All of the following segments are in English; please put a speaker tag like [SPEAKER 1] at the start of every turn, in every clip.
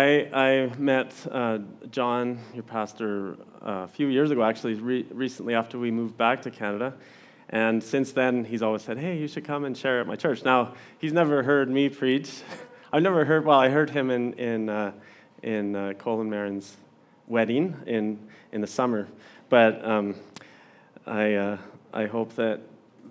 [SPEAKER 1] I, I met uh, John, your pastor, uh, a few years ago, actually, re- recently after we moved back to Canada. And since then, he's always said, Hey, you should come and share at my church. Now, he's never heard me preach. I've never heard, well, I heard him in, in, uh, in uh, Colin Marin's wedding in, in the summer. But um, I, uh, I hope that,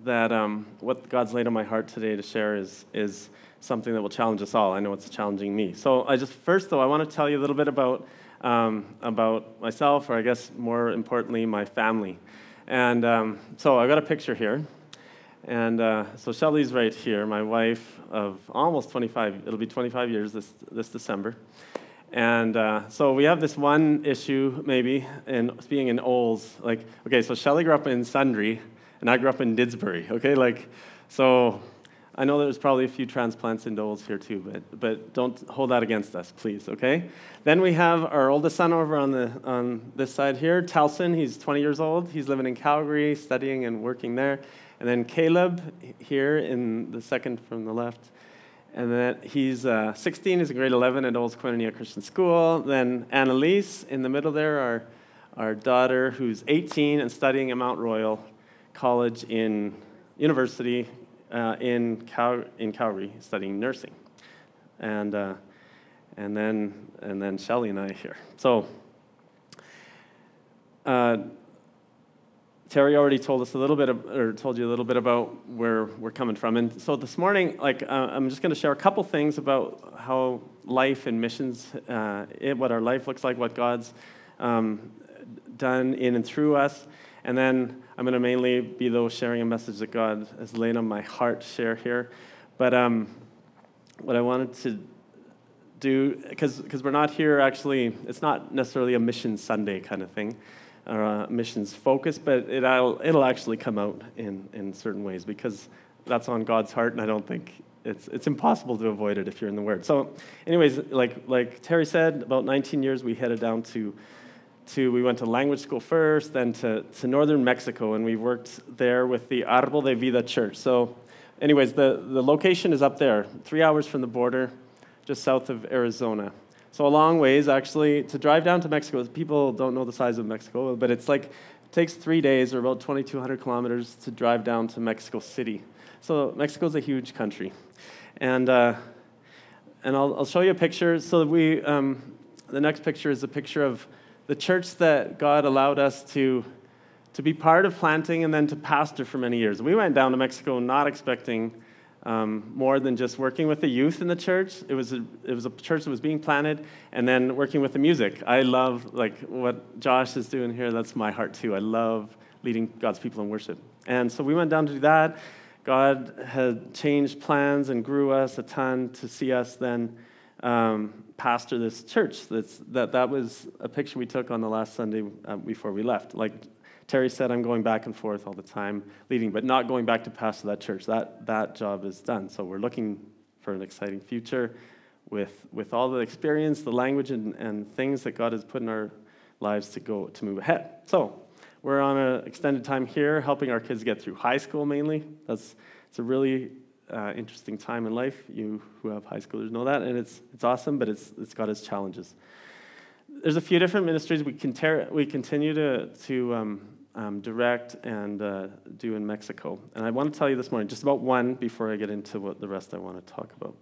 [SPEAKER 1] that um, what God's laid on my heart today to share is, is something that will challenge us all. I know it's challenging me. So I just first though I want to tell you a little bit about um, about myself, or I guess more importantly, my family. And um, so I got a picture here. And uh, so Shelly's right here, my wife of almost 25, it'll be 25 years this, this December. And uh, so we have this one issue, maybe, in being in Olds. Like, okay, so Shelly grew up in Sundre, and I grew up in Didsbury, okay? Like, so I know there's probably a few transplants in Olds here too, but, but don't hold that against us, please, okay? Then we have our oldest son over on, the, on this side here, Talson. He's 20 years old. He's living in Calgary, studying and working there. And then Caleb here in the second from the left. And then he's uh, 16, he's in grade 11 at Olds Koinonia Christian School. Then Annalise in the middle there, our, our daughter who's 18 and studying at Mount Royal College in University uh, in, Cal- in Calgary studying nursing. And, uh, and, then, and then Shelly and I here. So, uh, Terry already told us a little bit, of, or told you a little bit about where we're coming from. And so this morning, like, uh, I'm just going to share a couple things about how life and missions, uh, it, what our life looks like, what God's um, done in and through us. And then I'm going to mainly be though, sharing a message that God has laid on my heart to share here. But um, what I wanted to do, because we're not here actually, it's not necessarily a mission Sunday kind of thing or a missions focus, but it, will it'll actually come out in, in certain ways because that's on God's heart, and I don't think it's, it's impossible to avoid it if you're in the Word. So, anyways, like, like Terry said, about 19 years we headed down to to, we went to language school first, then to, to northern Mexico, and we worked there with the Arbol de Vida Church. So, anyways, the, the location is up there, three hours from the border, just south of Arizona. So, a long ways actually to drive down to Mexico. People don't know the size of Mexico, but it's like, it takes three days or about 2,200 kilometers to drive down to Mexico City. So, Mexico's a huge country. And, uh, and I'll, I'll show you a picture. So, we, um, the next picture is a picture of the church that God allowed us to, to be part of planting and then to pastor for many years. We went down to Mexico not expecting um, more than just working with the youth in the church. It was, a, it was a church that was being planted and then working with the music. I love like what Josh is doing here. That's my heart too. I love leading God's people in worship. And so we went down to do that. God had changed plans and grew us a ton to see us then um, pastor this church. That's, that, that was a picture we took on the last Sunday uh, before we left. Like Terry said, I'm going back and forth all the time leading, but not going back to pastor that church. That, that job is done. So we're looking for an exciting future with, with all the experience, the language, and, and things that God has put in our lives to go to move ahead. So we're on an extended time here, helping our kids get through high school mainly. That's it's a really uh, interesting time in life. You who have high schoolers know that, and it's, it's awesome, but it's, it's got its challenges. There's a few different ministries we, can ter- we continue to, to um, um, direct and uh, do in Mexico. And I want to tell you this morning just about one before I get into what the rest I want to talk about.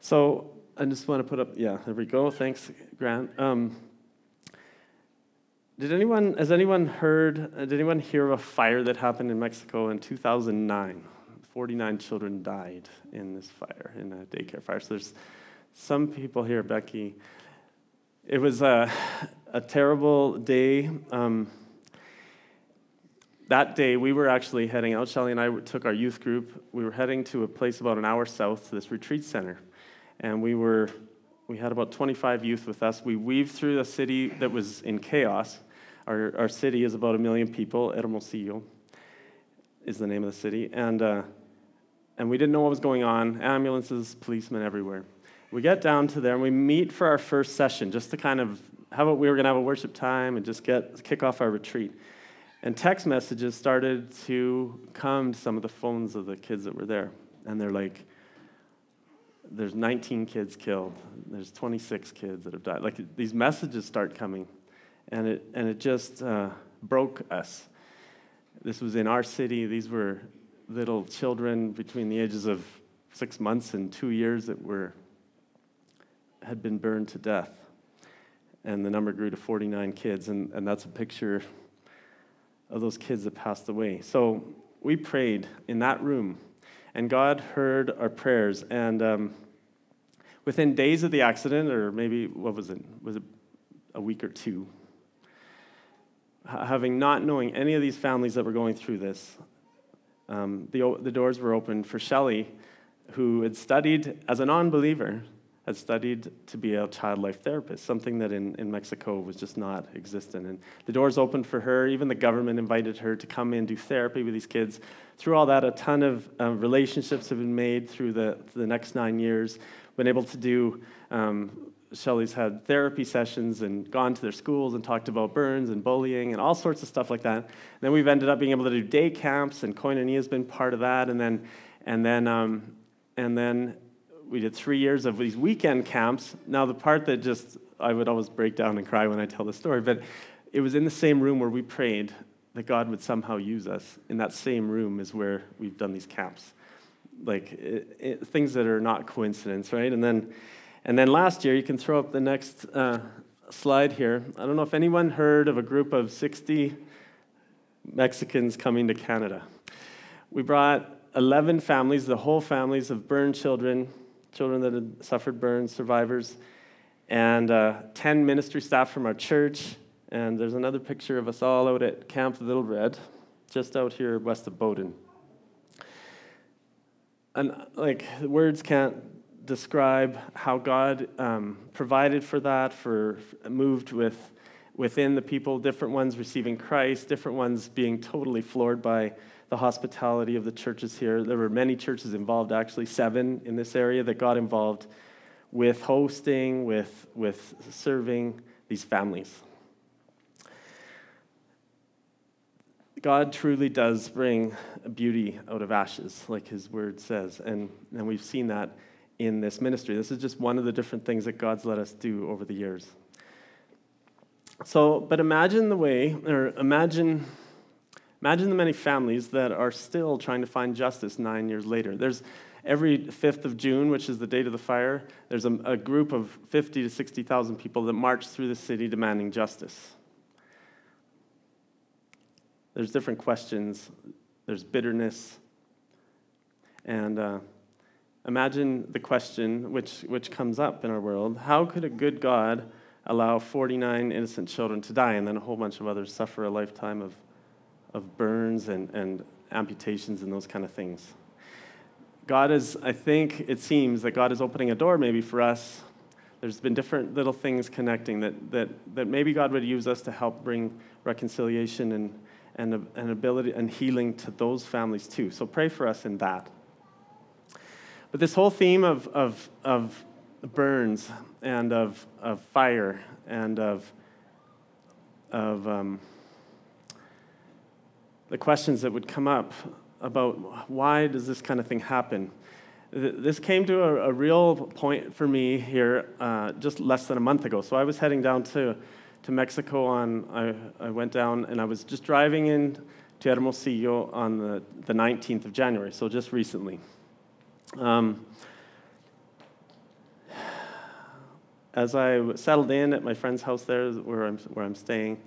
[SPEAKER 1] So I just want to put up, yeah, there we go. Thanks, Grant. Um, did anyone, has anyone heard, did anyone hear of a fire that happened in Mexico in 2009? 49 children died in this fire, in a daycare fire. So there's some people here, Becky. It was a, a terrible day. Um, that day, we were actually heading out. Shelly and I took our youth group. We were heading to a place about an hour south to this retreat center. And we were, we had about 25 youth with us. We weaved through a city that was in chaos. Our, our city is about a million people. Hermosillo is the name of the city. And uh, and we didn't know what was going on ambulances, policemen everywhere. We get down to there and we meet for our first session just to kind of how about we were going to have a worship time and just get kick off our retreat. And text messages started to come to some of the phones of the kids that were there. And they're like, there's 19 kids killed. There's 26 kids that have died. Like these messages start coming, and it and it just uh, broke us. This was in our city. These were little children between the ages of six months and two years that were had been burned to death, and the number grew to 49 kids. And, and that's a picture of those kids that passed away. So we prayed in that room and God heard our prayers. And um, within days of the accident, or maybe, what was it? Was it a week or two? Having not knowing any of these families that were going through this, um, the, the doors were opened for Shelley, who had studied as a non believer had studied to be a child life therapist, something that in, in Mexico was just not existent. And the doors opened for her. Even the government invited her to come in, do therapy with these kids. Through all that, a ton of um, relationships have been made through the, the next nine years. Been able to do, um, Shelley's had therapy sessions and gone to their schools and talked about burns and bullying and all sorts of stuff like that. And then we've ended up being able to do day camps, and Koinonia has been part of that. And then, and then, um, and then we did three years of these weekend camps. Now, the part that just, I would always break down and cry when I tell the story, but it was in the same room where we prayed that God would somehow use us. In that same room is where we've done these camps. Like it, it, things that are not coincidence, right? And then, and then last year, you can throw up the next uh, slide here. I don't know if anyone heard of a group of 60 Mexicans coming to Canada. We brought 11 families, the whole families of burned children, children that had suffered burns, survivors, and uh, 10 ministry staff from our church. And there's another picture of us all out at Camp Little Red, just out here west of Bowden. And like, words can't describe how God um, provided for that, for moved with within the people, different ones receiving Christ, different ones being totally floored by the hospitality of the churches here. There were many churches involved, actually, seven in this area that got involved with hosting, with, with serving these families. God truly does bring beauty out of ashes, like his word says. And, and we've seen that in this ministry. This is just one of the different things that God's let us do over the years. So, but imagine the way, or imagine Imagine the many families that are still trying to find justice nine years later. There's every 5th of June, which is the date of the fire, there's a, a group of 50 to 60,000 people that march through the city demanding justice. There's different questions, there's bitterness. And uh, imagine the question which, which comes up in our world how could a good God allow 49 innocent children to die and then a whole bunch of others suffer a lifetime of of burns and, and amputations and those kind of things. God is, I think it seems that God is opening a door maybe for us. There's been different little things connecting that, that, that maybe God would use us to help bring reconciliation and, and, and ability and healing to those families too. So pray for us in that. But this whole theme of, of, of burns and of, of fire and of, of um, the questions that would come up about why does this kind of thing happen. This came to a, a real point for me here uh, just less than a month ago. So I was heading down to, to Mexico on, I, I went down and I was just driving in to Hermosillo on the, the 19th of January, so just recently. Um, as I settled in at my friend's house there, where I'm, where I'm staying,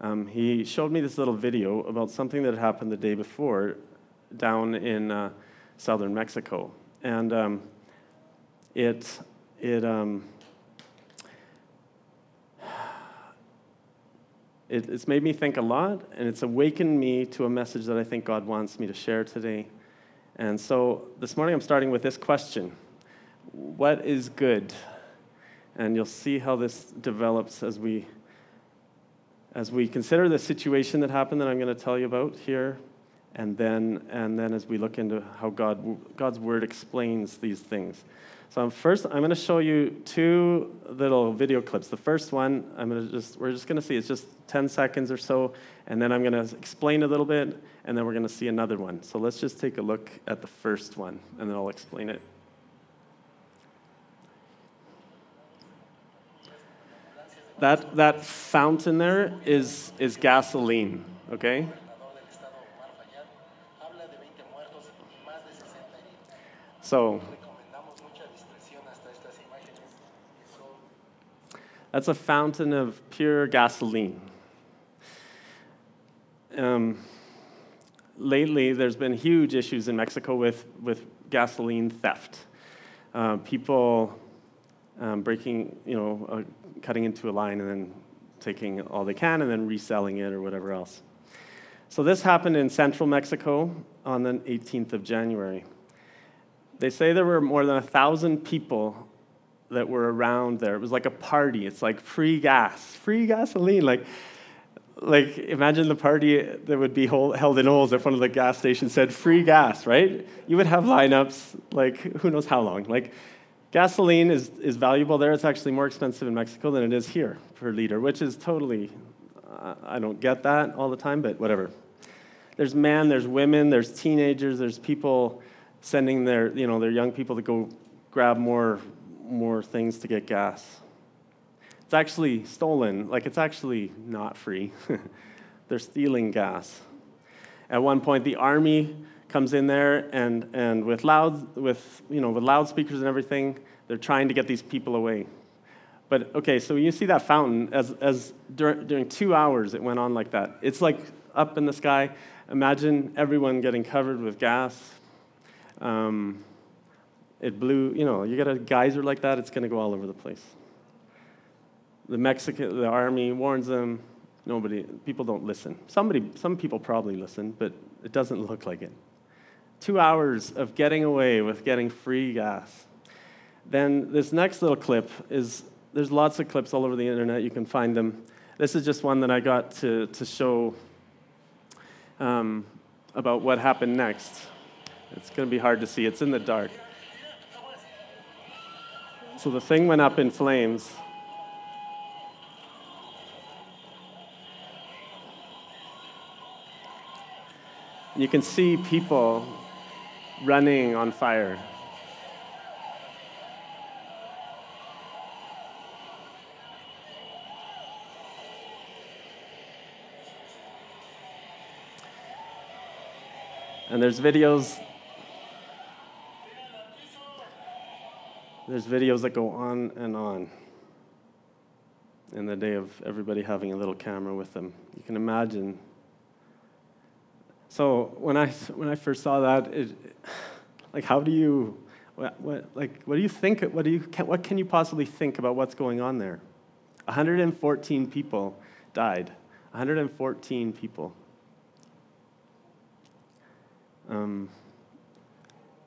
[SPEAKER 1] um, he showed me this little video about something that happened the day before down in uh, southern Mexico. And um, it, it, um, it, it's made me think a lot, and it's awakened me to a message that I think God wants me to share today. And so this morning I'm starting with this question What is good? And you'll see how this develops as we as we consider the situation that happened that I'm going to tell you about here, and then, and then as we look into how God, God's Word explains these things. So first, I'm going to show you two little video clips. The first one, I'm going to just, we're just going to see, it's just 10 seconds or so, and then I'm going to explain a little bit, and then we're going to see another one. So let's just take a look at the first one, and then I'll explain it. That, that fountain there is, is gasoline, okay? So that's a fountain of pure gasoline. Um, lately, there's been huge issues in Mexico with, with gasoline theft. Uh, people um, breaking, you know, uh, cutting into a line and then taking all they can and then reselling it or whatever else. So this happened in central Mexico on the 18th of January. They say there were more than a thousand people that were around there. It was like a party. It's like free gas, free gasoline. Like, like imagine the party that would be held in Olds at one of the gas stations said free gas, right? You would have lineups like who knows how long. Like gasoline is, is valuable there. It's actually more expensive in Mexico than it is here per liter, which is totally, uh, I don't get that all the time, but whatever. There's men, there's women, there's teenagers, there's people sending their, you know, their young people to go grab more, more things to get gas. It's actually stolen, like it's actually not free. They're stealing gas. At one point, the army comes in there and, and with, loud, with, you know, with loudspeakers and everything, they're trying to get these people away. But okay, so you see that fountain, as, as during, during two hours it went on like that. It's like up in the sky. Imagine everyone getting covered with gas. Um, it blew, you know, you get a geyser like that, it's going to go all over the place. The Mexican, the army warns them. Nobody, people don't listen. Somebody, some people probably listen, but it doesn't look like it two hours of getting away with getting free gas. Then this next little clip is there's lots of clips all over the internet, you can find them. This is just one that I got to, to show um, about what happened next. It's going to be hard to see, it's in the dark. So the thing went up in flames. You can see people running on fire. And there's videos there's videos that go on and on in the day of everybody having a little camera with them. You can imagine so when I, when I first saw that, it, like, how do you, what, what, like, what do you think, what, do you, what can you possibly think about what's going on there? 114 people died. 114 people. Um,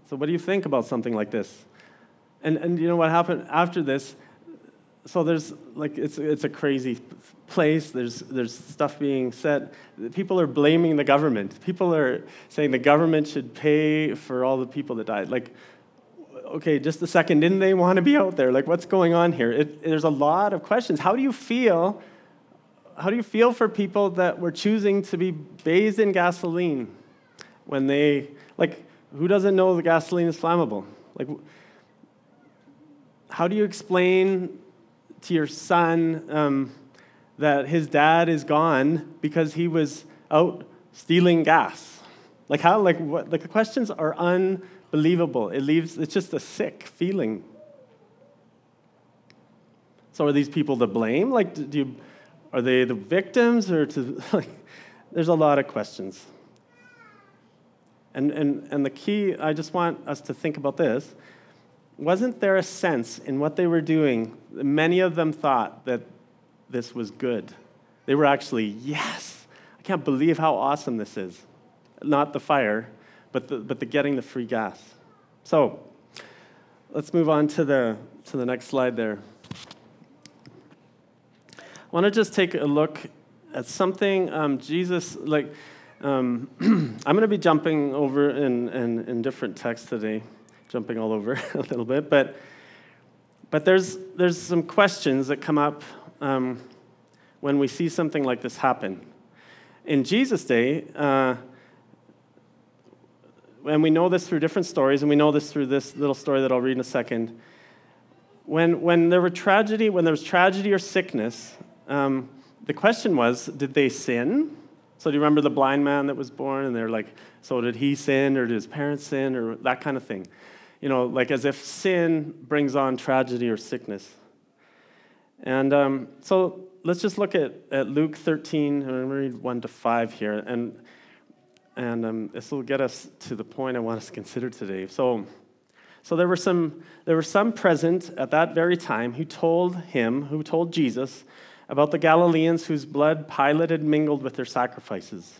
[SPEAKER 1] so what do you think about something like this? And, and you know what happened after this? so there's like it's it's a crazy place. There's there's stuff being said. People are blaming the government. People are saying the government should pay for all the people that died. Like okay just a second. Didn't they want to be out there? Like what's going on here? It, there's a lot of questions. How do you feel how do you feel for people that were choosing to be bathed in gasoline when they like who doesn't know the gasoline is flammable? Like how do you explain to your son um, that his dad is gone because he was out stealing gas? Like how? Like what? Like the questions are unbelievable. It leaves. It's just a sick feeling. So are these people to blame? Like, do you, are they the victims or to like? There's a lot of questions. And, and, and the key, I just want us to think about this wasn't there a sense in what they were doing? Many of them thought that this was good. They were actually, yes, I can't believe how awesome this is. Not the fire, but the, but the getting the free gas. So let's move on to the, to the next slide there. I want to just take a look at something um, Jesus, like, um, I'm going to be jumping over in, in, in different texts today jumping all over a little bit, but, but there's, there's some questions that come up um, when we see something like this happen. In Jesus' day, uh, and we know this through different stories, and we know this through this little story that I'll read in a second. When, when there were tragedy, when there was tragedy or sickness, um, the question was did they sin? So, do you remember the blind man that was born? And they're like, so did he sin or did his parents sin or that kind of thing? You know, like as if sin brings on tragedy or sickness. And um, so let's just look at, at Luke 13, I'm going to read 1 to 5 here. And, and um, this will get us to the point I want us to consider today. So, so there were some there were some present at that very time who told him, who told Jesus, about the Galileans whose blood Pilate had mingled with their sacrifices.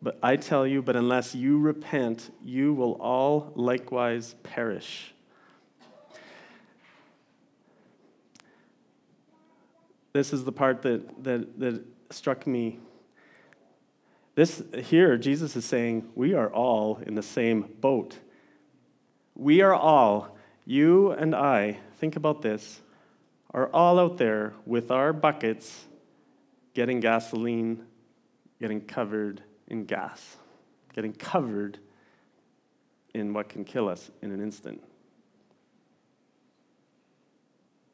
[SPEAKER 1] But I tell you, but unless you repent, you will all likewise perish. This is the part that, that, that struck me. This here, Jesus is saying, we are all in the same boat. We are all, you and I, think about this, are all out there with our buckets getting gasoline, getting covered in gas, getting covered in what can kill us in an instant.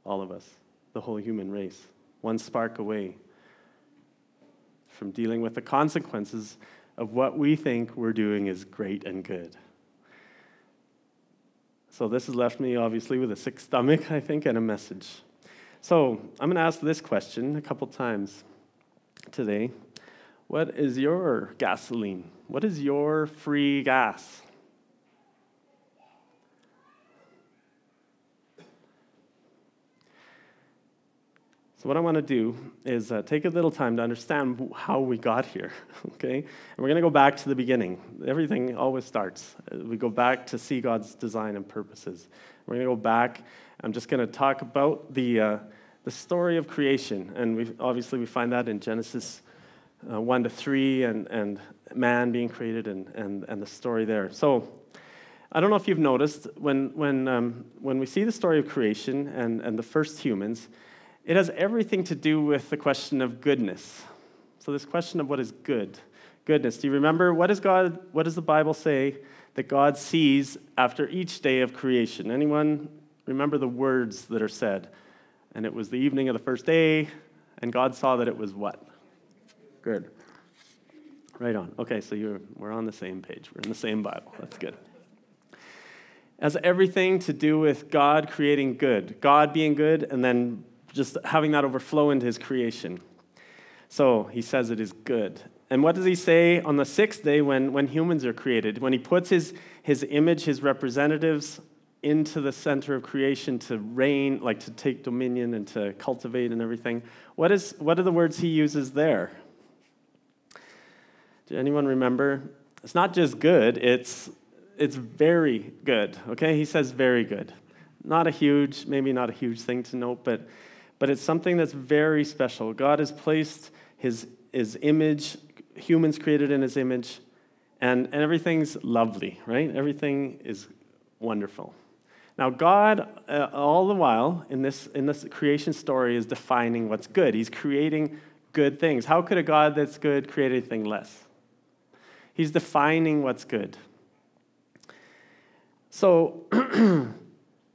[SPEAKER 1] All of us, the whole human race, one spark away from dealing with the consequences of what we think we're doing is great and good. So, this has left me obviously with a sick stomach, I think, and a message. So, I'm going to ask this question a couple times today. What is your gasoline? What is your free gas? So, what I want to do is uh, take a little time to understand how we got here, okay? And we're going to go back to the beginning. Everything always starts. Uh, we go back to see God's design and purposes. We're going to go back. I'm just going to talk about the, uh, the story of creation. And we obviously, we find that in Genesis uh, 1 to 3 and, and man being created and, and, and the story there. So, I don't know if you've noticed, when, when, um, when we see the story of creation and, and the first humans, it has everything to do with the question of goodness. So, this question of what is good, goodness. Do you remember what does God, what does the Bible say that God sees after each day of creation? Anyone remember the words that are said? And it was the evening of the first day, and God saw that it was what? Good. Right on. Okay, so you're, we're on the same page. We're in the same Bible. That's good. As everything to do with God creating good, God being good, and then just having that overflow into his creation. So he says it is good. And what does he say on the sixth day when, when humans are created? When he puts his, his image, his representatives into the center of creation to reign, like to take dominion and to cultivate and everything. What, is, what are the words he uses there? Does anyone remember? It's not just good, it's, it's very good, okay? He says very good. Not a huge, maybe not a huge thing to note, but but it's something that's very special. God has placed his, his image, humans created in his image, and, and everything's lovely, right? Everything is wonderful. Now, God, uh, all the while in this, in this creation story, is defining what's good. He's creating good things. How could a God that's good create anything less? He's defining what's good. So,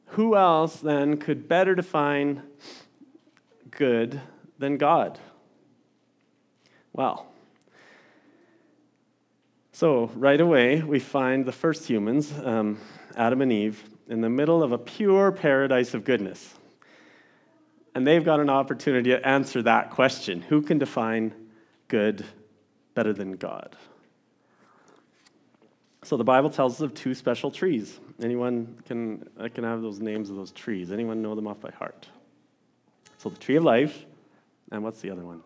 [SPEAKER 1] who else then could better define good than God? Well, so right away, we find the first humans, um, Adam and Eve, in the middle of a pure paradise of goodness. And they've got an opportunity to answer that question who can define good better than God? So the Bible tells us of two special trees. Anyone can, can have those names of those trees. Anyone know them off by heart? So the tree of life, and what's the other one?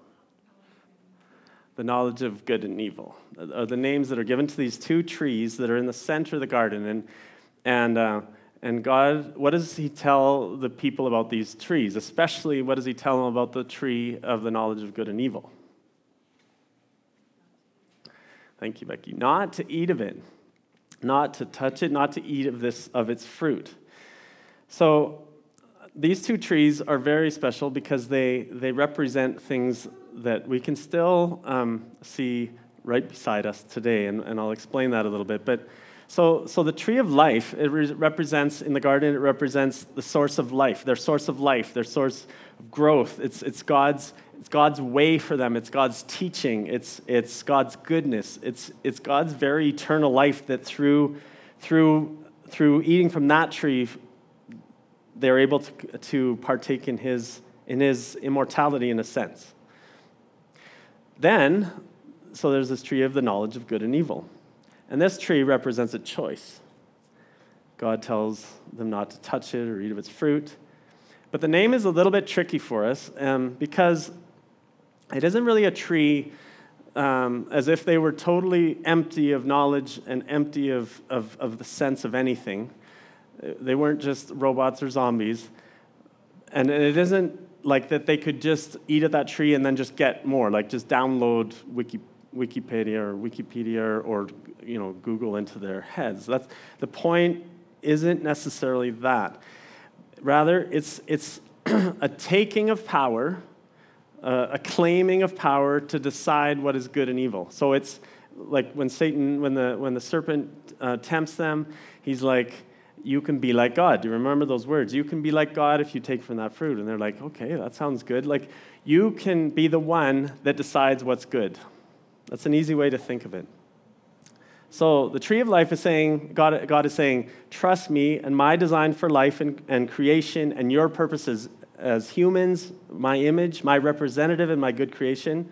[SPEAKER 1] The knowledge of good and evil are the names that are given to these two trees that are in the center of the garden. And, and, uh, and God, what does He tell the people about these trees? Especially, what does He tell them about the tree of the knowledge of good and evil? Thank you, Becky. Not to eat of it, not to touch it, not to eat of this of its fruit. So these two trees are very special because they, they represent things that we can still um, see right beside us today, and, and I'll explain that a little bit. But so, so the tree of life, it re- represents, in the garden, it represents the source of life, their source of life, their source of growth. It's, it's, God's, it's God's way for them, it's God's teaching, it's, it's God's goodness, it's, it's God's very eternal life that through, through, through eating from that tree, they're able to, to partake in his, in his immortality in a sense. Then, so there's this tree of the knowledge of good and evil. And this tree represents a choice. God tells them not to touch it or eat of its fruit. But the name is a little bit tricky for us um, because it isn't really a tree um, as if they were totally empty of knowledge and empty of, of, of the sense of anything. They weren't just robots or zombies. And it isn't like that they could just eat at that tree and then just get more, like just download Wiki, Wikipedia or Wikipedia or you know Google into their heads. That's the point. Isn't necessarily that. Rather, it's it's a taking of power, uh, a claiming of power to decide what is good and evil. So it's like when Satan, when the when the serpent uh, tempts them, he's like you can be like God. Do you remember those words? You can be like God if you take from that fruit. And they're like, okay, that sounds good. Like, you can be the one that decides what's good. That's an easy way to think of it. So, the tree of life is saying, God, God is saying, trust me and my design for life and, and creation and your purposes as humans, my image, my representative and my good creation.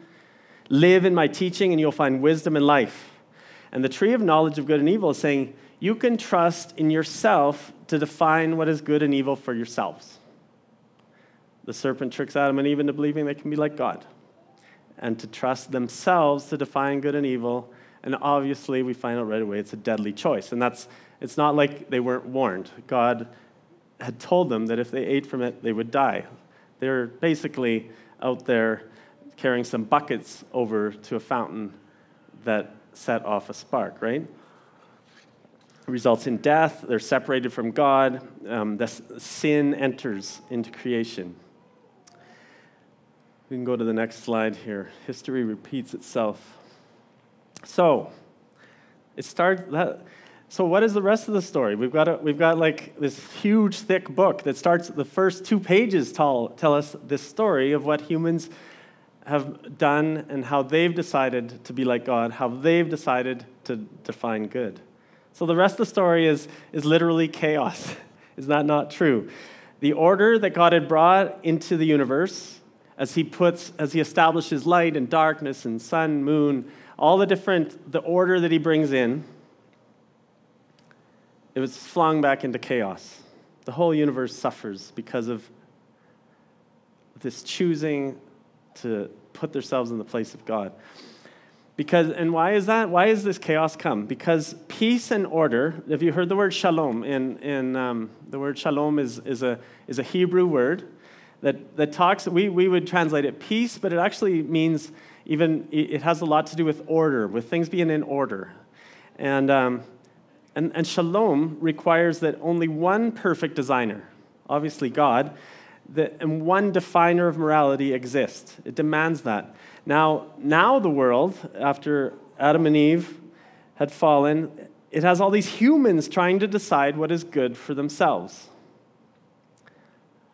[SPEAKER 1] Live in my teaching and you'll find wisdom and life. And the tree of knowledge of good and evil is saying, you can trust in yourself to define what is good and evil for yourselves. The serpent tricks Adam and Eve into believing they can be like God and to trust themselves to define good and evil. And obviously, we find out right away it's a deadly choice. And that's, it's not like they weren't warned. God had told them that if they ate from it, they would die. They're basically out there carrying some buckets over to a fountain that set off a spark, right? results in death. They're separated from God. Um, the sin enters into creation. We can go to the next slide here. History repeats itself. So, it starts that. So, what is the rest of the story? We've got, a, we've got like this huge, thick book that starts, the first two pages tell, tell us this story of what humans have done and how they've decided to be like God, how they've decided to define good. So the rest of the story is, is literally chaos. is that not true? The order that God had brought into the universe, as he puts, as he establishes light and darkness and sun, moon, all the different, the order that he brings in, it was flung back into chaos. The whole universe suffers because of this choosing to put themselves in the place of God. Because, and why is that? Why is this chaos come? Because peace and order, have you heard the word shalom? In, in, um, the word shalom is, is, a, is a Hebrew word that, that talks, we, we would translate it peace, but it actually means even, it has a lot to do with order, with things being in order. And, um, and, and shalom requires that only one perfect designer, obviously God, that, and one definer of morality exists. It demands that. Now, now the world, after Adam and Eve had fallen, it has all these humans trying to decide what is good for themselves.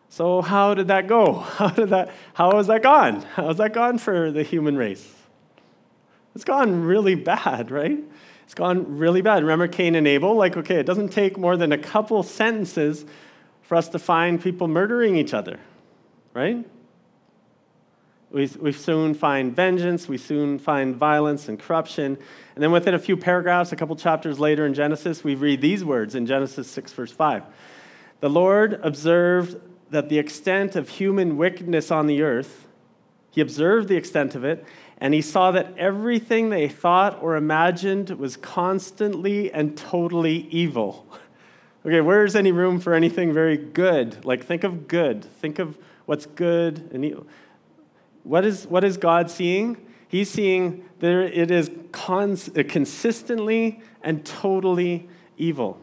[SPEAKER 1] So how did that go? How did that how has that gone? How's that gone for the human race? It's gone really bad, right? It's gone really bad. Remember Cain and Abel? Like, okay, it doesn't take more than a couple sentences for us to find people murdering each other, right? We, we soon find vengeance, we soon find violence and corruption. And then within a few paragraphs, a couple chapters later in Genesis, we read these words in Genesis 6, verse 5. The Lord observed that the extent of human wickedness on the earth, he observed the extent of it, and he saw that everything they thought or imagined was constantly and totally evil. okay, where's any room for anything very good? Like, think of good. Think of what's good and evil. What is, what is God seeing? He's seeing there it is cons- uh, consistently and totally evil.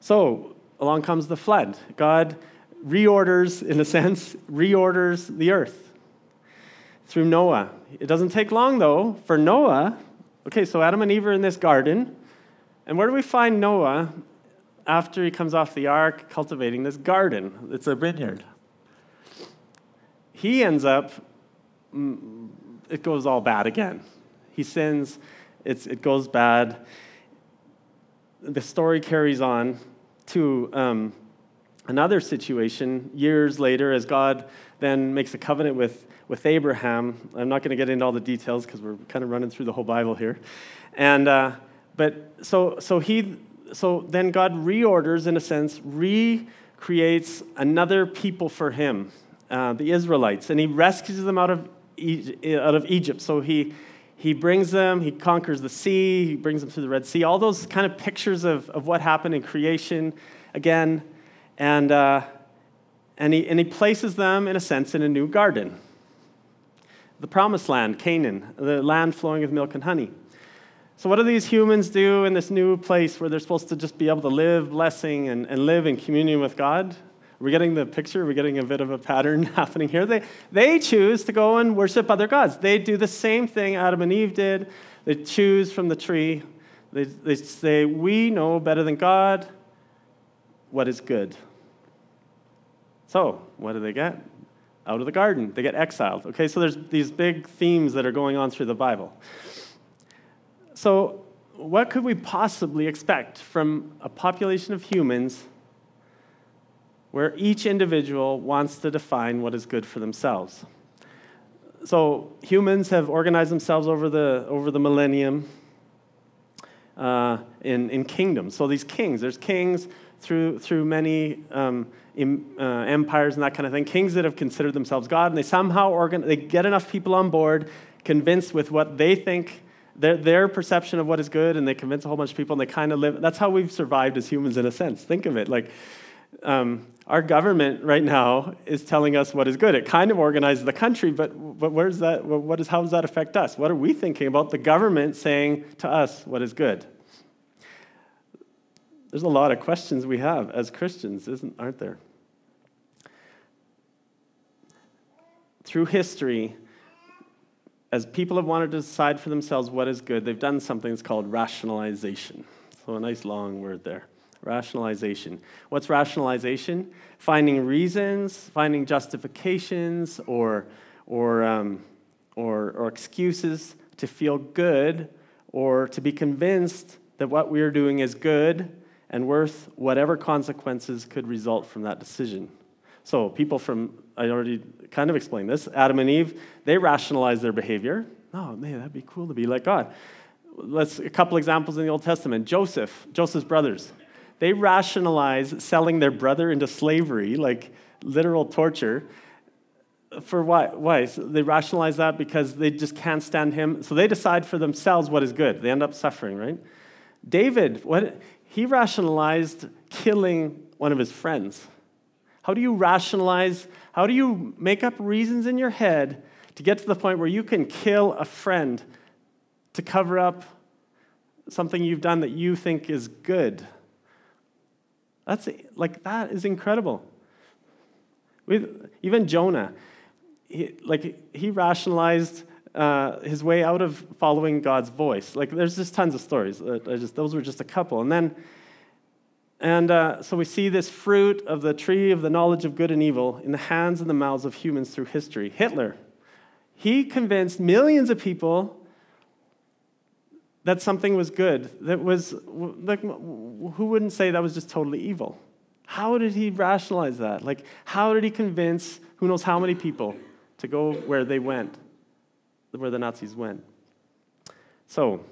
[SPEAKER 1] So along comes the flood. God reorders, in a sense, reorders the earth through Noah. It doesn't take long, though, for Noah. Okay, so Adam and Eve are in this garden. And where do we find Noah after he comes off the ark cultivating this garden? It's a vineyard. He ends up, mm, it goes all bad again. He sins, it's, it goes bad. The story carries on to um, another situation years later as God then makes a covenant with, with Abraham. I'm not going to get into all the details because we're kind of running through the whole Bible here. And, uh, but so, so he, so then God reorders, in a sense, recreates another people for him, uh, the Israelites, and he rescues them out of, out of Egypt. So he, he brings them, he conquers the sea, he brings them through the Red Sea, all those kind of pictures of, of what happened in creation again. And, uh, and, he, and he places them, in a sense, in a new garden. The promised land, Canaan, the land flowing with milk and honey. So, what do these humans do in this new place where they're supposed to just be able to live blessing and, and live in communion with God? We're we getting the picture? We're we getting a bit of a pattern happening here? They, they choose to go and worship other gods. They do the same thing Adam and Eve did. They choose from the tree. They, they say, We know better than God what is good. So, what do they get? Out of the garden. They get exiled. Okay, so there's these big themes that are going on through the Bible. So, what could we possibly expect from a population of humans where each individual wants to define what is good for themselves? So, humans have organized themselves over the, over the millennium uh, in, in kingdoms. So, these kings, there's kings through, through many um, uh, empires and that kind of thing, kings that have considered themselves God, and they somehow organ- they get enough people on board, convinced with what they think, their, their perception of what is good, and they convince a whole bunch of people, and they kind of live. That's how we've survived as humans in a sense. Think of it. Like, um, our government right now is telling us what is good. It kind of organizes the country, but, but where's that, what is, how does that affect us? What are we thinking about the government saying to us what is good? There's a lot of questions we have as Christians, isn't, aren't there? Through history, as people have wanted to decide for themselves what is good, they've done something that's called rationalization. So, a nice long word there. Rationalization. What's rationalization? Finding reasons, finding justifications, or, or, um, or, or excuses to feel good or to be convinced that what we are doing is good and worth whatever consequences could result from that decision. So, people from, I already kind of explained this, Adam and Eve, they rationalize their behavior. Oh, man, that'd be cool to be like God. Let's, a couple examples in the Old Testament. Joseph, Joseph's brothers, they rationalize selling their brother into slavery, like literal torture. For why? Why? So they rationalize that because they just can't stand him. So they decide for themselves what is good. They end up suffering, right? David, what he rationalized killing one of his friends. How do you rationalize? How do you make up reasons in your head to get to the point where you can kill a friend to cover up something you've done that you think is good? That's like that is incredible. With, even Jonah, he, like he rationalized uh, his way out of following God's voice. Like, there's just tons of stories. I just, those were just a couple. And then, and uh, so we see this fruit of the tree of the knowledge of good and evil in the hands and the mouths of humans through history. Hitler, he convinced millions of people that something was good. That was, like, who wouldn't say that was just totally evil? How did he rationalize that? Like, how did he convince who knows how many people to go where they went? where the Nazis went. So,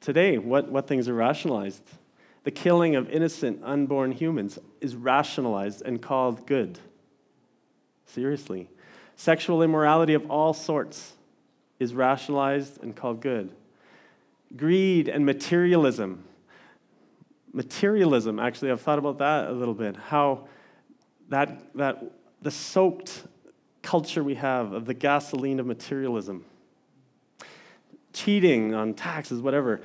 [SPEAKER 1] today, what, what things are rationalized? The killing of innocent, unborn humans is rationalized and called good. Seriously. Sexual immorality of all sorts is rationalized and called good. Greed and materialism. Materialism, actually, I've thought about that a little bit. How that, that the soaked culture we have, of the gasoline of materialism, cheating on taxes, whatever.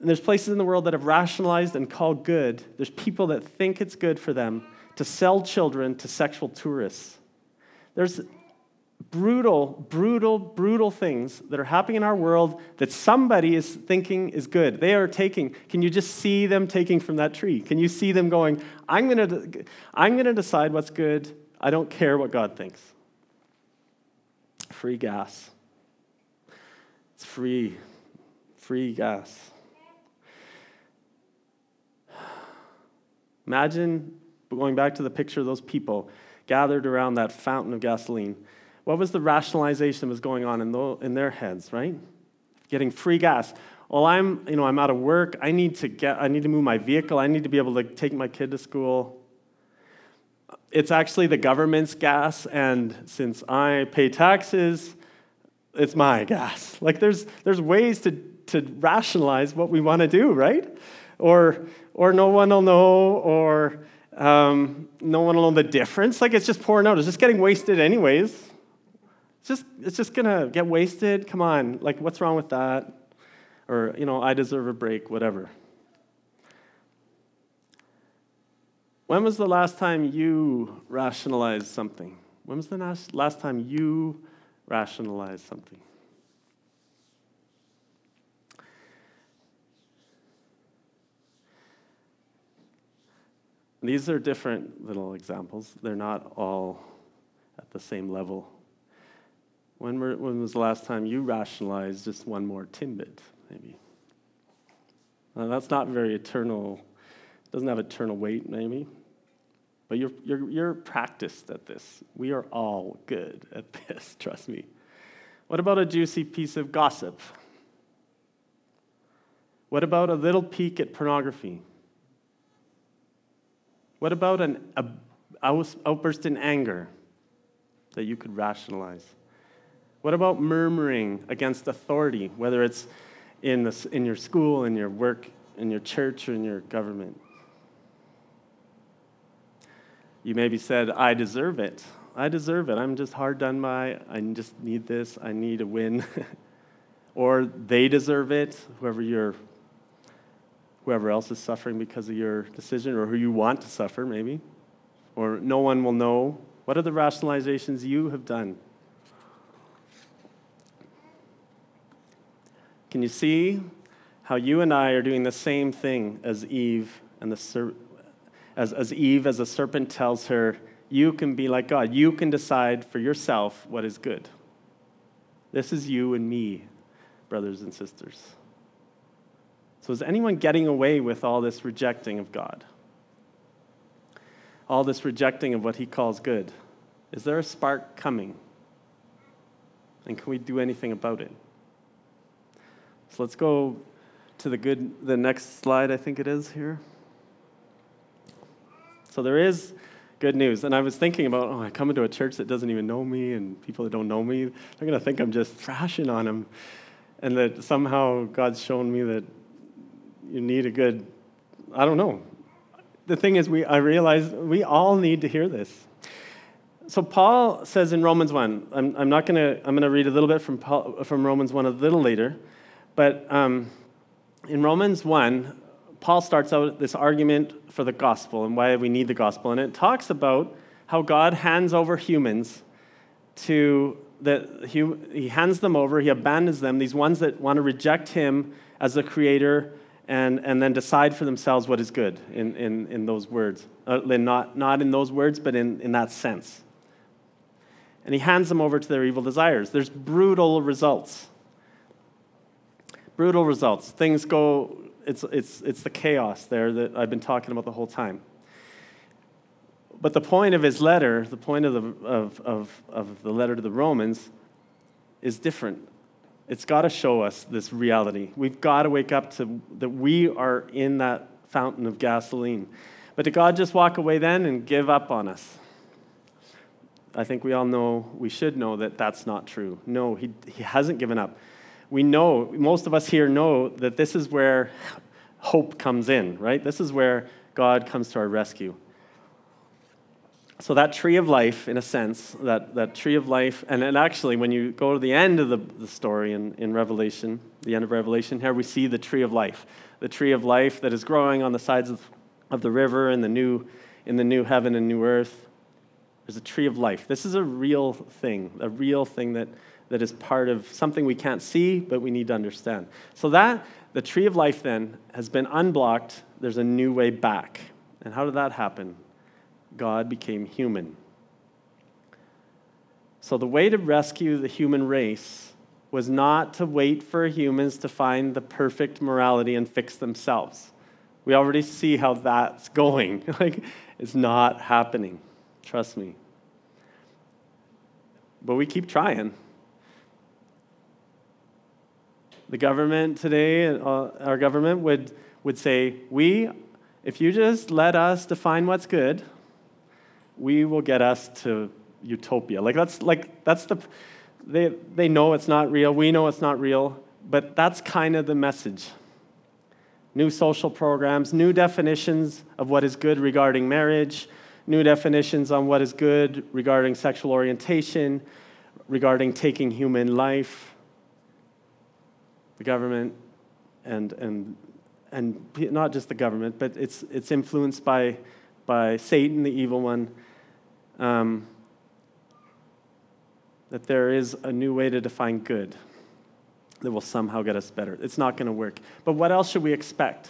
[SPEAKER 1] And there's places in the world that have rationalized and called good. There's people that think it's good for them to sell children to sexual tourists. There's brutal, brutal, brutal things that are happening in our world that somebody is thinking is good. They are taking, can you just see them taking from that tree? Can you see them going, I'm going to I'm going to decide what's good. I don't care what God thinks. Free gas. It's free. Free gas. Imagine going back to the picture of those people gathered around that fountain of gasoline what was the rationalization that was going on in, the, in their heads, right? Getting free gas. Well, I'm, you know, I'm out of work. I need to get, I need to move my vehicle. I need to be able to take my kid to school. It's actually the government's gas, and since I pay taxes, it's my gas. Like there's there's ways to to rationalize what we want to do, right? Or or no one will know, or um, no one will know the difference. Like it's just pouring out. It's just getting wasted anyways. It's just, it's just gonna get wasted. Come on, like, what's wrong with that? Or, you know, I deserve a break, whatever. When was the last time you rationalized something? When was the last, last time you rationalized something? These are different little examples. They're not all at the same level when, were, when was the last time you rationalized just one more Timbit, maybe? Uh, that's not very eternal, doesn't have eternal weight, maybe. But you're, you're, you're practiced at this. We are all good at this, trust me. What about a juicy piece of gossip? What about a little peek at pornography? What about an outburst in anger that you could rationalize? What about murmuring against authority, whether it's in, the, in your school, in your work, in your church, or in your government? You maybe said, I deserve it. I deserve it. I'm just hard done by. I just need this. I need a win. or they deserve it, whoever you're whoever else is suffering because of your decision or who you want to suffer maybe. Or no one will know. What are the rationalizations you have done? Can you see how you and I are doing the same thing as Eve and the ser- as, as Eve, as the serpent tells her, you can be like God. You can decide for yourself what is good. This is you and me, brothers and sisters. So, is anyone getting away with all this rejecting of God? All this rejecting of what he calls good? Is there a spark coming? And can we do anything about it? So let's go to the good the next slide I think it is here. So there is good news. And I was thinking about, oh, I come into a church that doesn't even know me and people that don't know me, they're going to think I'm just thrashing on them. And that somehow God's shown me that you need a good, I don't know. The thing is, we, I realize we all need to hear this. So Paul says in Romans 1, I'm, I'm not going to, I'm going to read a little bit from, Paul, from Romans 1 a little later. But um, in Romans 1, Paul starts out this argument for the gospel and why we need the gospel. And it talks about how God hands over humans to that he, he hands them over, he abandons them, these ones that want to reject him as the creator and, and then decide for themselves what is good in, in, in those words. Uh, not, not in those words, but in, in that sense. And he hands them over to their evil desires. There's brutal results brutal results. Things go, it's, it's, it's the chaos there that I've been talking about the whole time. But the point of his letter, the point of the, of, of, of the letter to the Romans, is different. It's got to show us this reality. We've got to wake up to that we are in that fountain of gasoline. But did God just walk away then and give up on us? I think we all know, we should know that that's not true. No, he, he hasn't given up we know, most of us here know that this is where hope comes in, right? This is where God comes to our rescue. So that tree of life, in a sense, that, that tree of life, and then actually, when you go to the end of the, the story in, in Revelation, the end of Revelation, here we see the tree of life. The tree of life that is growing on the sides of, of the river in the, new, in the new heaven and new earth. There's a tree of life. This is a real thing, a real thing that, that is part of something we can't see, but we need to understand. So, that, the tree of life then, has been unblocked. There's a new way back. And how did that happen? God became human. So, the way to rescue the human race was not to wait for humans to find the perfect morality and fix themselves. We already see how that's going. like, it's not happening. Trust me. But we keep trying. The government today, uh, our government would, would say, We, if you just let us define what's good, we will get us to utopia. Like that's like that's the they they know it's not real. We know it's not real, but that's kind of the message. New social programs, new definitions of what is good regarding marriage, new definitions on what is good regarding sexual orientation, regarding taking human life. The government and and and not just the government, but it's it's influenced by by Satan, the evil one, um, that there is a new way to define good that will somehow get us better. It's not going to work. But what else should we expect?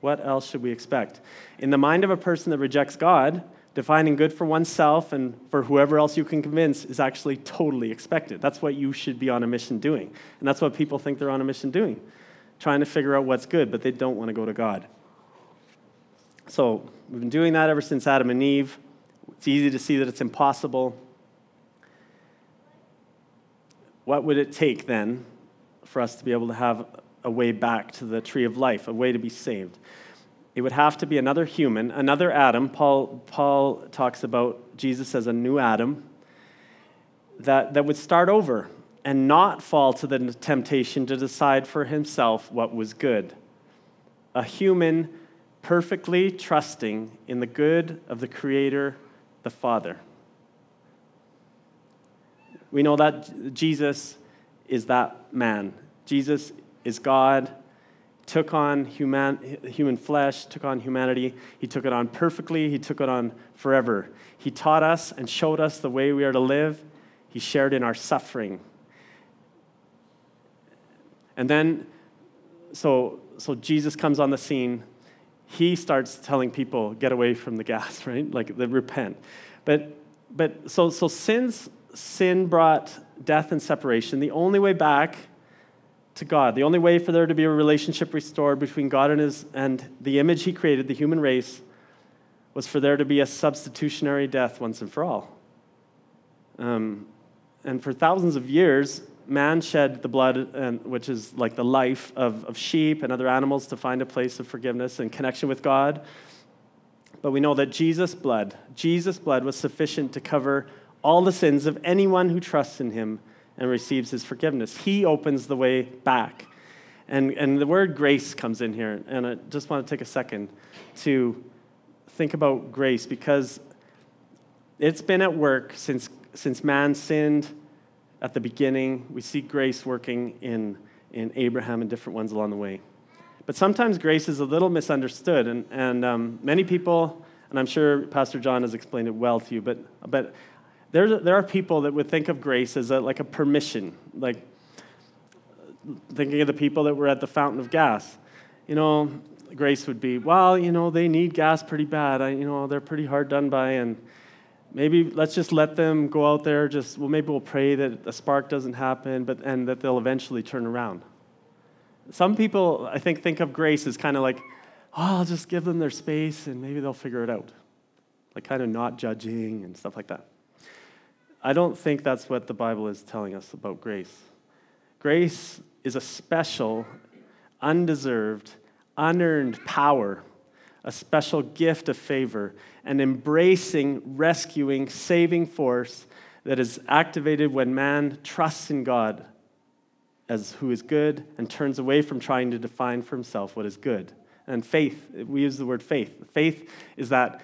[SPEAKER 1] What else should we expect? In the mind of a person that rejects God, defining good for oneself and for whoever else you can convince is actually totally expected. That's what you should be on a mission doing. And that's what people think they're on a mission doing, trying to figure out what's good, but they don't want to go to God. So we've been doing that ever since Adam and Eve. It's easy to see that it's impossible. What would it take then for us to be able to have a way back to the tree of life, a way to be saved? It would have to be another human, another Adam. Paul, Paul talks about Jesus as a new Adam that, that would start over and not fall to the temptation to decide for himself what was good. A human perfectly trusting in the good of the Creator the Father. We know that Jesus is that man. Jesus is God, took on human, human flesh, took on humanity. He took it on perfectly, He took it on forever. He taught us and showed us the way we are to live. He shared in our suffering. And then, so, so Jesus comes on the scene he starts telling people, get away from the gas, right? Like, the repent. But, but so, so sin's, sin brought death and separation. The only way back to God, the only way for there to be a relationship restored between God and, his, and the image he created, the human race, was for there to be a substitutionary death once and for all. Um, and for thousands of years, man shed the blood, and, which is like the life of, of sheep and other animals, to find a place of forgiveness and connection with God. But we know that Jesus' blood, Jesus' blood was sufficient to cover all the sins of anyone who trusts in him and receives his forgiveness. He opens the way back. And, and the word grace comes in here. And I just want to take a second to think about grace because it's been at work since, since man sinned at the beginning. We see grace working in, in Abraham and different ones along the way. But sometimes grace is a little misunderstood, and, and um, many people, and I'm sure Pastor John has explained it well to you, but, but there, there are people that would think of grace as a, like a permission, like thinking of the people that were at the fountain of gas. You know, grace would be, well, you know, they need gas pretty bad. I, you know, they're pretty hard done by, and maybe let's just let them go out there just well maybe we'll pray that a spark doesn't happen but and that they'll eventually turn around. Some people i think think of grace as kind of like oh i'll just give them their space and maybe they'll figure it out. Like kind of not judging and stuff like that. I don't think that's what the bible is telling us about grace. Grace is a special undeserved unearned power a special gift of favor, an embracing, rescuing, saving force that is activated when man trusts in God as who is good and turns away from trying to define for himself what is good. And faith, we use the word faith. Faith is that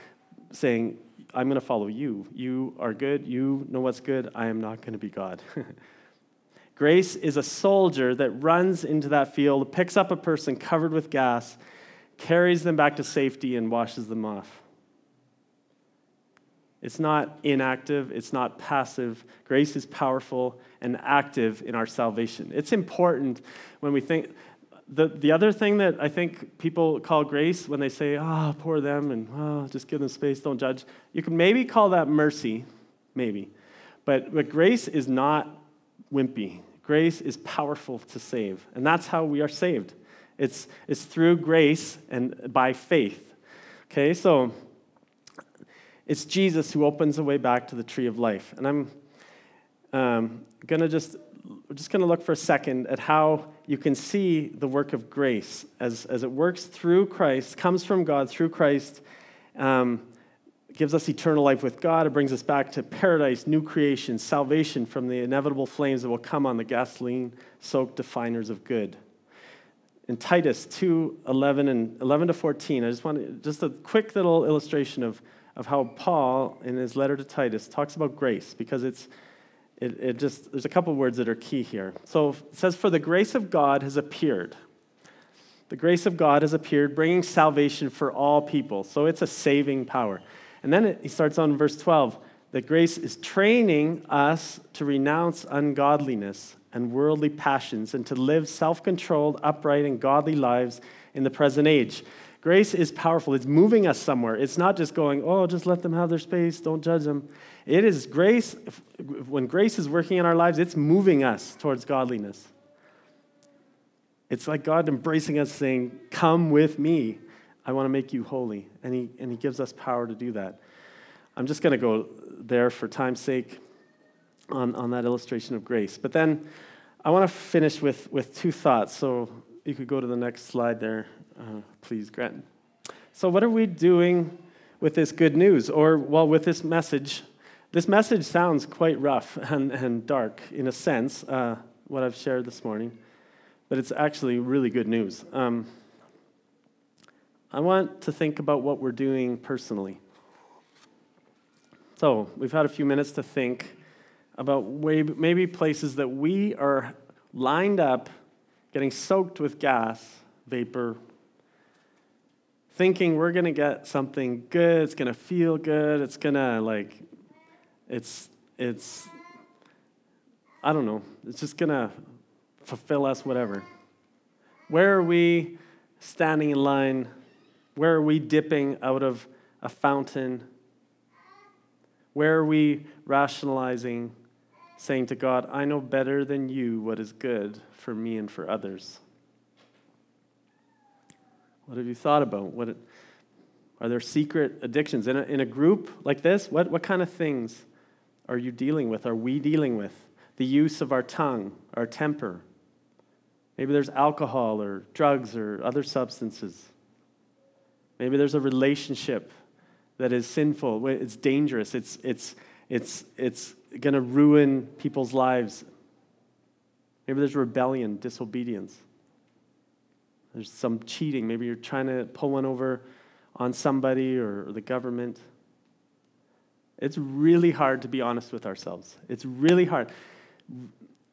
[SPEAKER 1] saying, I'm going to follow you. You are good. You know what's good. I am not going to be God. Grace is a soldier that runs into that field, picks up a person covered with gas, carries them back to safety, and washes them off. It's not inactive, it's not passive. Grace is powerful and active in our salvation. It's important when we think. The, the other thing that I think people call grace when they say, ah, oh, poor them, and oh, just give them space, don't judge, you can maybe call that mercy, maybe. But, but grace is not wimpy. Grace is powerful to save. And that's how we are saved. It's, it's through grace and by faith. Okay, so it's Jesus who opens the way back to the tree of life. And I'm um, to just, just going to look for a second at how you can see the work of grace as, as it works through Christ, comes from God through Christ, um, gives us eternal life with God. It brings us back to paradise, new creation, salvation from the inevitable flames that will come on the gasoline soaked definers of good. In Titus 2 11 and 11 to 14, I just want just a quick little illustration of of how Paul, in his letter to Titus, talks about grace because it's, it, it just, there's a couple words that are key here. So it says, For the grace of God has appeared. The grace of God has appeared, bringing salvation for all people. So it's a saving power. And then it, he starts on verse 12 that grace is training us to renounce ungodliness and worldly passions and to live self controlled, upright, and godly lives in the present age. Grace is powerful. It's moving us somewhere. It's not just going, oh, just let them have their space, don't judge them. It is grace, when grace is working in our lives, it's moving us towards godliness. It's like God embracing us, saying, Come with me. I want to make you holy. And He, and he gives us power to do that. I'm just going to go there for time's sake on, on that illustration of grace. But then I want to finish with, with two thoughts. So you could go to the next slide there. Uh, please, Grant. So, what are we doing with this good news? Or, well, with this message? This message sounds quite rough and, and dark in a sense, uh, what I've shared this morning, but it's actually really good news. Um, I want to think about what we're doing personally. So, we've had a few minutes to think about maybe places that we are lined up, getting soaked with gas, vapor, thinking we're going to get something good, it's going to feel good, it's going to like it's it's I don't know, it's just going to fulfill us whatever. Where are we standing in line? Where are we dipping out of a fountain? Where are we rationalizing, saying to God, I know better than you what is good for me and for others? What have you thought about? What, are there secret addictions? In a, in a group like this, what, what kind of things are you dealing with? Are we dealing with? The use of our tongue, our temper. Maybe there's alcohol or drugs or other substances. Maybe there's a relationship that is sinful, it's dangerous, it's, it's, it's, it's going to ruin people's lives. Maybe there's rebellion, disobedience. There's some cheating. Maybe you're trying to pull one over on somebody or, the government. It's really hard to be honest with ourselves. It's really hard.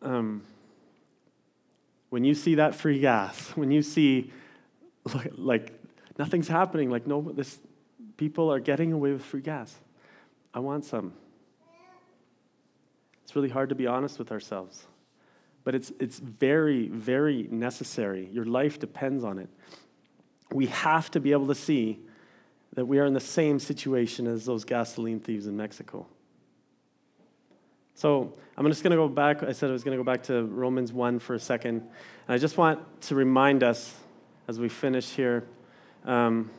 [SPEAKER 1] Um, when you see that free gas, when you see like, like nothing's happening, like no, this people are getting away with free gas. I want some. It's really hard to be honest with ourselves but it's, it's very, very necessary. Your life depends on it. We have to be able to see that we are in the same situation as those gasoline thieves in Mexico. So I'm just going to go back. I said I was going to go back to Romans 1 for a second. And I just want to remind us as we finish here um,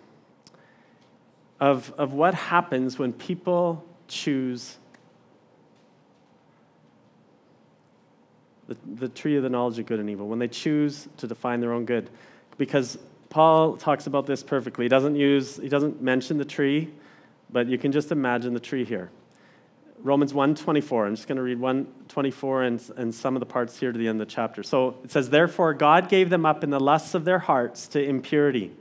[SPEAKER 1] of, of what happens when people choose the, the tree of the knowledge of good and evil, when they choose to define their own good. Because Paul talks about this perfectly. He doesn't use, he doesn't mention the tree, but you can just imagine the tree here. Romans 1:24. I'm just going to read 1:24 and, and some of the parts here to the end of the chapter. So it says, Therefore God gave them up in the lusts of their hearts to impurity.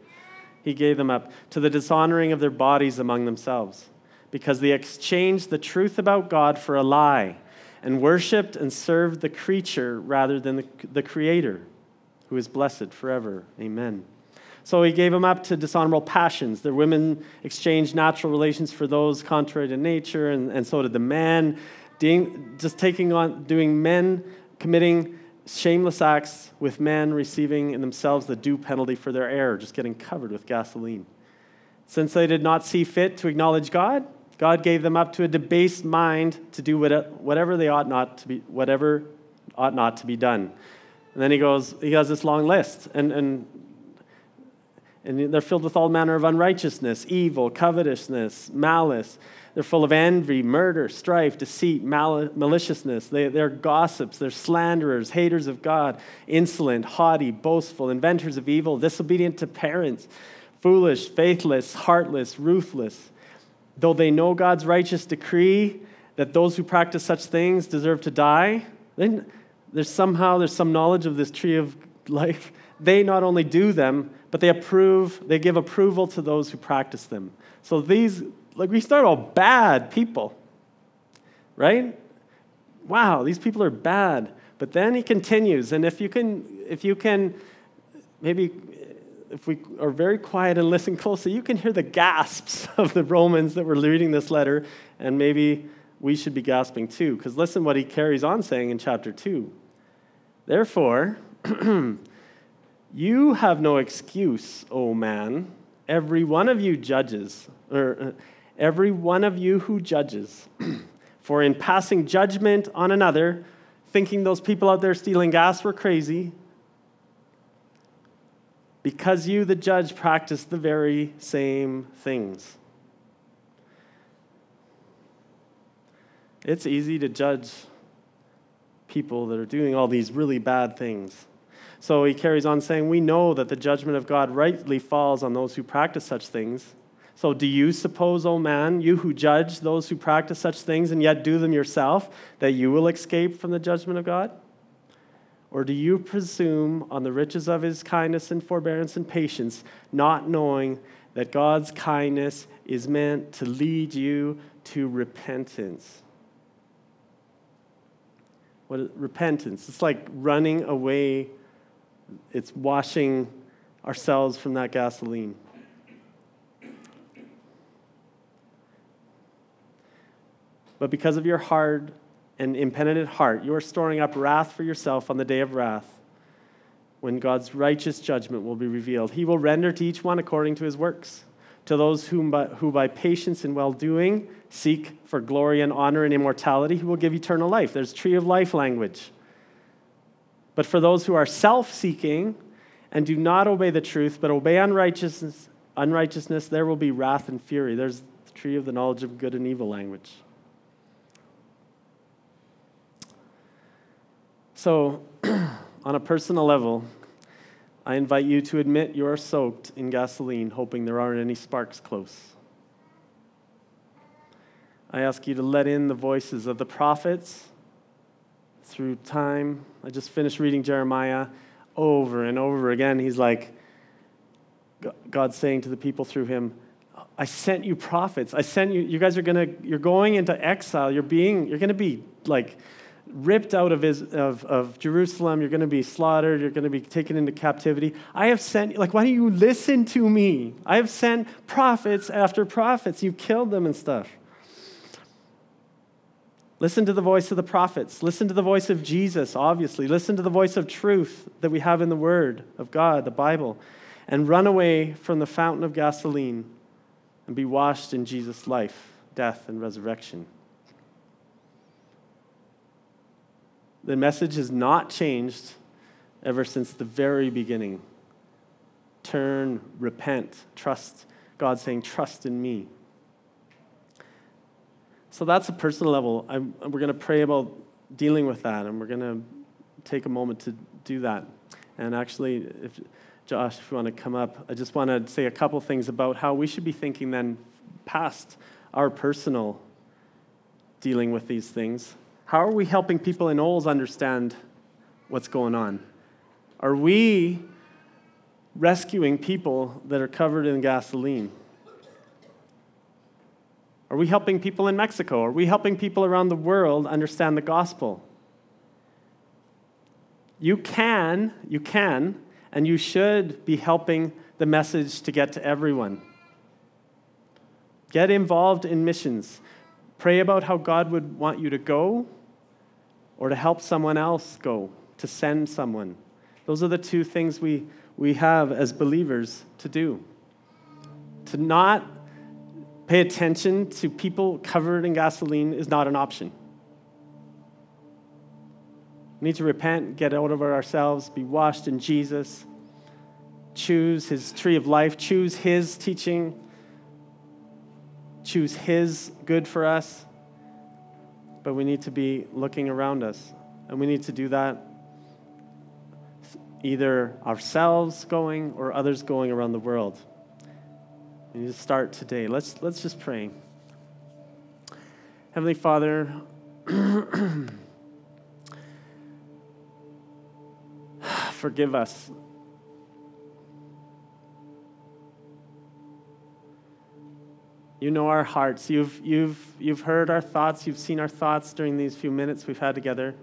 [SPEAKER 1] He gave them up to the dishonoring of their bodies among themselves because they exchanged the truth about God for a lie and worshiped and served the creature rather than the, the Creator, who is blessed forever. Amen. So he gave them up to dishonorable passions. The women exchanged natural relations for those contrary to nature, and, and so did the men. Just taking on, doing men committing shameless acts with men receiving in themselves the due penalty for their error, just getting covered with gasoline. Since they did not see fit to acknowledge God, God gave them up to a debased mind to do whatever they ought not to be, whatever ought not to be done. And then he goes, he has this long list, and, and, and they're filled with all manner of unrighteousness, evil, covetousness, malice. They're full of envy, murder, strife, deceit, mal- maliciousness. They, they're gossips, they're slanderers, haters of God, insolent, haughty, boastful, inventors of evil, disobedient to parents, foolish, faithless, heartless, ruthless though they know God's righteous decree that those who practice such things deserve to die, then there's somehow there's some knowledge of this tree of life. They not only do them, but they approve, they give approval to those who practice them. So these, like we start all bad people, right? Wow, these people are bad. But then he continues, and if you can, if you can maybe if we are very quiet and listen closely, you can hear the gasps of the Romans that were reading this letter, and maybe we should be gasping too. Because listen what he carries on saying in chapter 2. Therefore, you have no excuse, O man. Every one of you judges, or uh, every one of you who judges. For in passing judgment on another, thinking those people out there stealing gas were crazy, because you, the judge, practice the very same things. It's easy to judge people that are doing all these really bad things. So he carries on saying, We know that the judgment of God rightly falls on those who practice such things. So, do you suppose, O man, you who judge those who practice such things and yet do them yourself, that you will escape from the judgment of God? Or do you presume on the riches of his kindness and forbearance and patience, not knowing that God's kindness is meant to lead you to repentance? What is repentance? It's like running away, it's washing ourselves from that gasoline. But because of your hard and impenitent heart, you are storing up wrath for yourself on the day of wrath, when God's righteous judgment will be revealed. He will render to each one according to his works. To those whom by, who by patience and well doing seek for glory and honor and immortality, he will give eternal life. There's tree of life language. But for those who are self seeking and do not obey the truth, but obey unrighteousness, unrighteousness, there will be wrath and fury. There's the tree of the knowledge of good and evil language. So, on a personal level, I invite you to admit you're soaked in gasoline, hoping there aren't any sparks close. I ask you to let in the voices of the prophets through time. I just finished reading Jeremiah over and over again. He's like, God saying to the people through him, I sent you prophets. I sent you, you guys are gonna, you're going into exile. You're being, you're gonna be like ripped out of, his, of, of Jerusalem. You're going to be slaughtered. You're going to be taken into captivity. I have sent, like, why don't you listen to me? I have sent prophets after prophets. You've killed them and stuff. Listen to the voice of the prophets. Listen to the voice of Jesus, obviously. Listen to the voice of truth that we have in the Word of God, the Bible. And run away from the fountain of gasoline and be washed in Jesus' life, death, and resurrection. The message has not changed ever since the very beginning. Turn, repent, trust. God saying, trust in me. So that's a personal level. I'm, we're going to pray about dealing with that, and we're going to take a moment to do that. And actually, if Josh, if you want to come up, I just want to say a couple things about how we should be thinking then past our personal dealing with these things. How are we helping people in Olds understand what's going on? Are we rescuing people that are covered in gasoline? Are we helping people in Mexico? Are we helping people around the world understand the gospel? You can, you can, and you should be helping the message to get to everyone. Get involved in missions. Pray about how God would want you to go or to help someone else go, to send someone. Those are the two things we, we have as believers to do. To not pay attention to people covered in gasoline is not an option. We need to repent, get out of ourselves, be washed in Jesus, choose his tree of life, choose his teaching, choose his good for us. But we need to be looking around us, and we need to do that either ourselves going or others going around the world. We need to start today. Let's, let's just pray. Heavenly Father, forgive us. You know our hearts. You've, you've, you've heard our thoughts. You've seen our thoughts during these few minutes we've had together.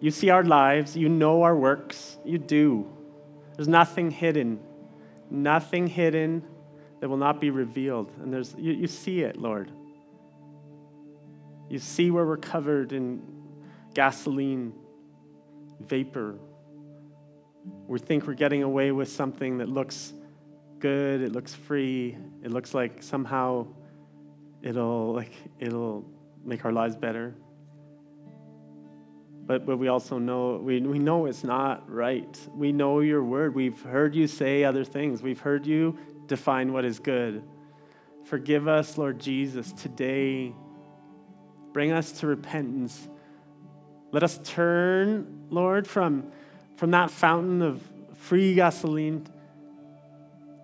[SPEAKER 1] You see our lives. You know our works. You do. There's nothing hidden. Nothing hidden that will not be revealed. And there's, you, you see it, Lord. You see where we're covered in gasoline, vapor, we think we're getting away with something that looks good, it looks free, it looks like somehow it'll like it'll make our lives better. But, but we also know we, we know it's not right. We know your word. We've heard you say other things. We've heard you define what is good. Forgive us, Lord Jesus, today. Bring us to repentance. Let us turn, Lord, from from that fountain of free gasoline,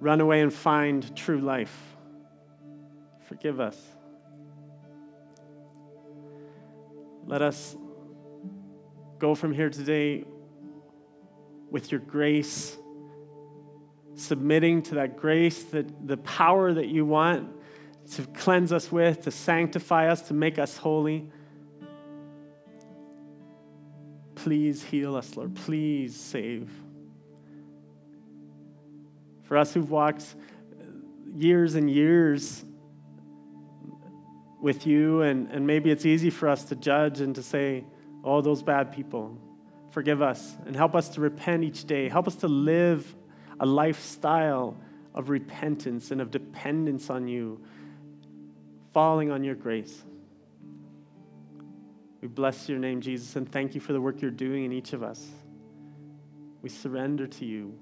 [SPEAKER 1] run away and find true life. Forgive us. Let us go from here today with your grace, submitting to that grace, that the power that you want to cleanse us with, to sanctify us, to make us holy. Please heal us, Lord. Please save. For us who've walked years and years with you, and, and maybe it's easy for us to judge and to say, oh, those bad people, forgive us and help us to repent each day. Help us to live a lifestyle of repentance and of dependence on you, falling on your grace. We bless your name, Jesus, and thank you for the work you're doing in each of us. We surrender to you.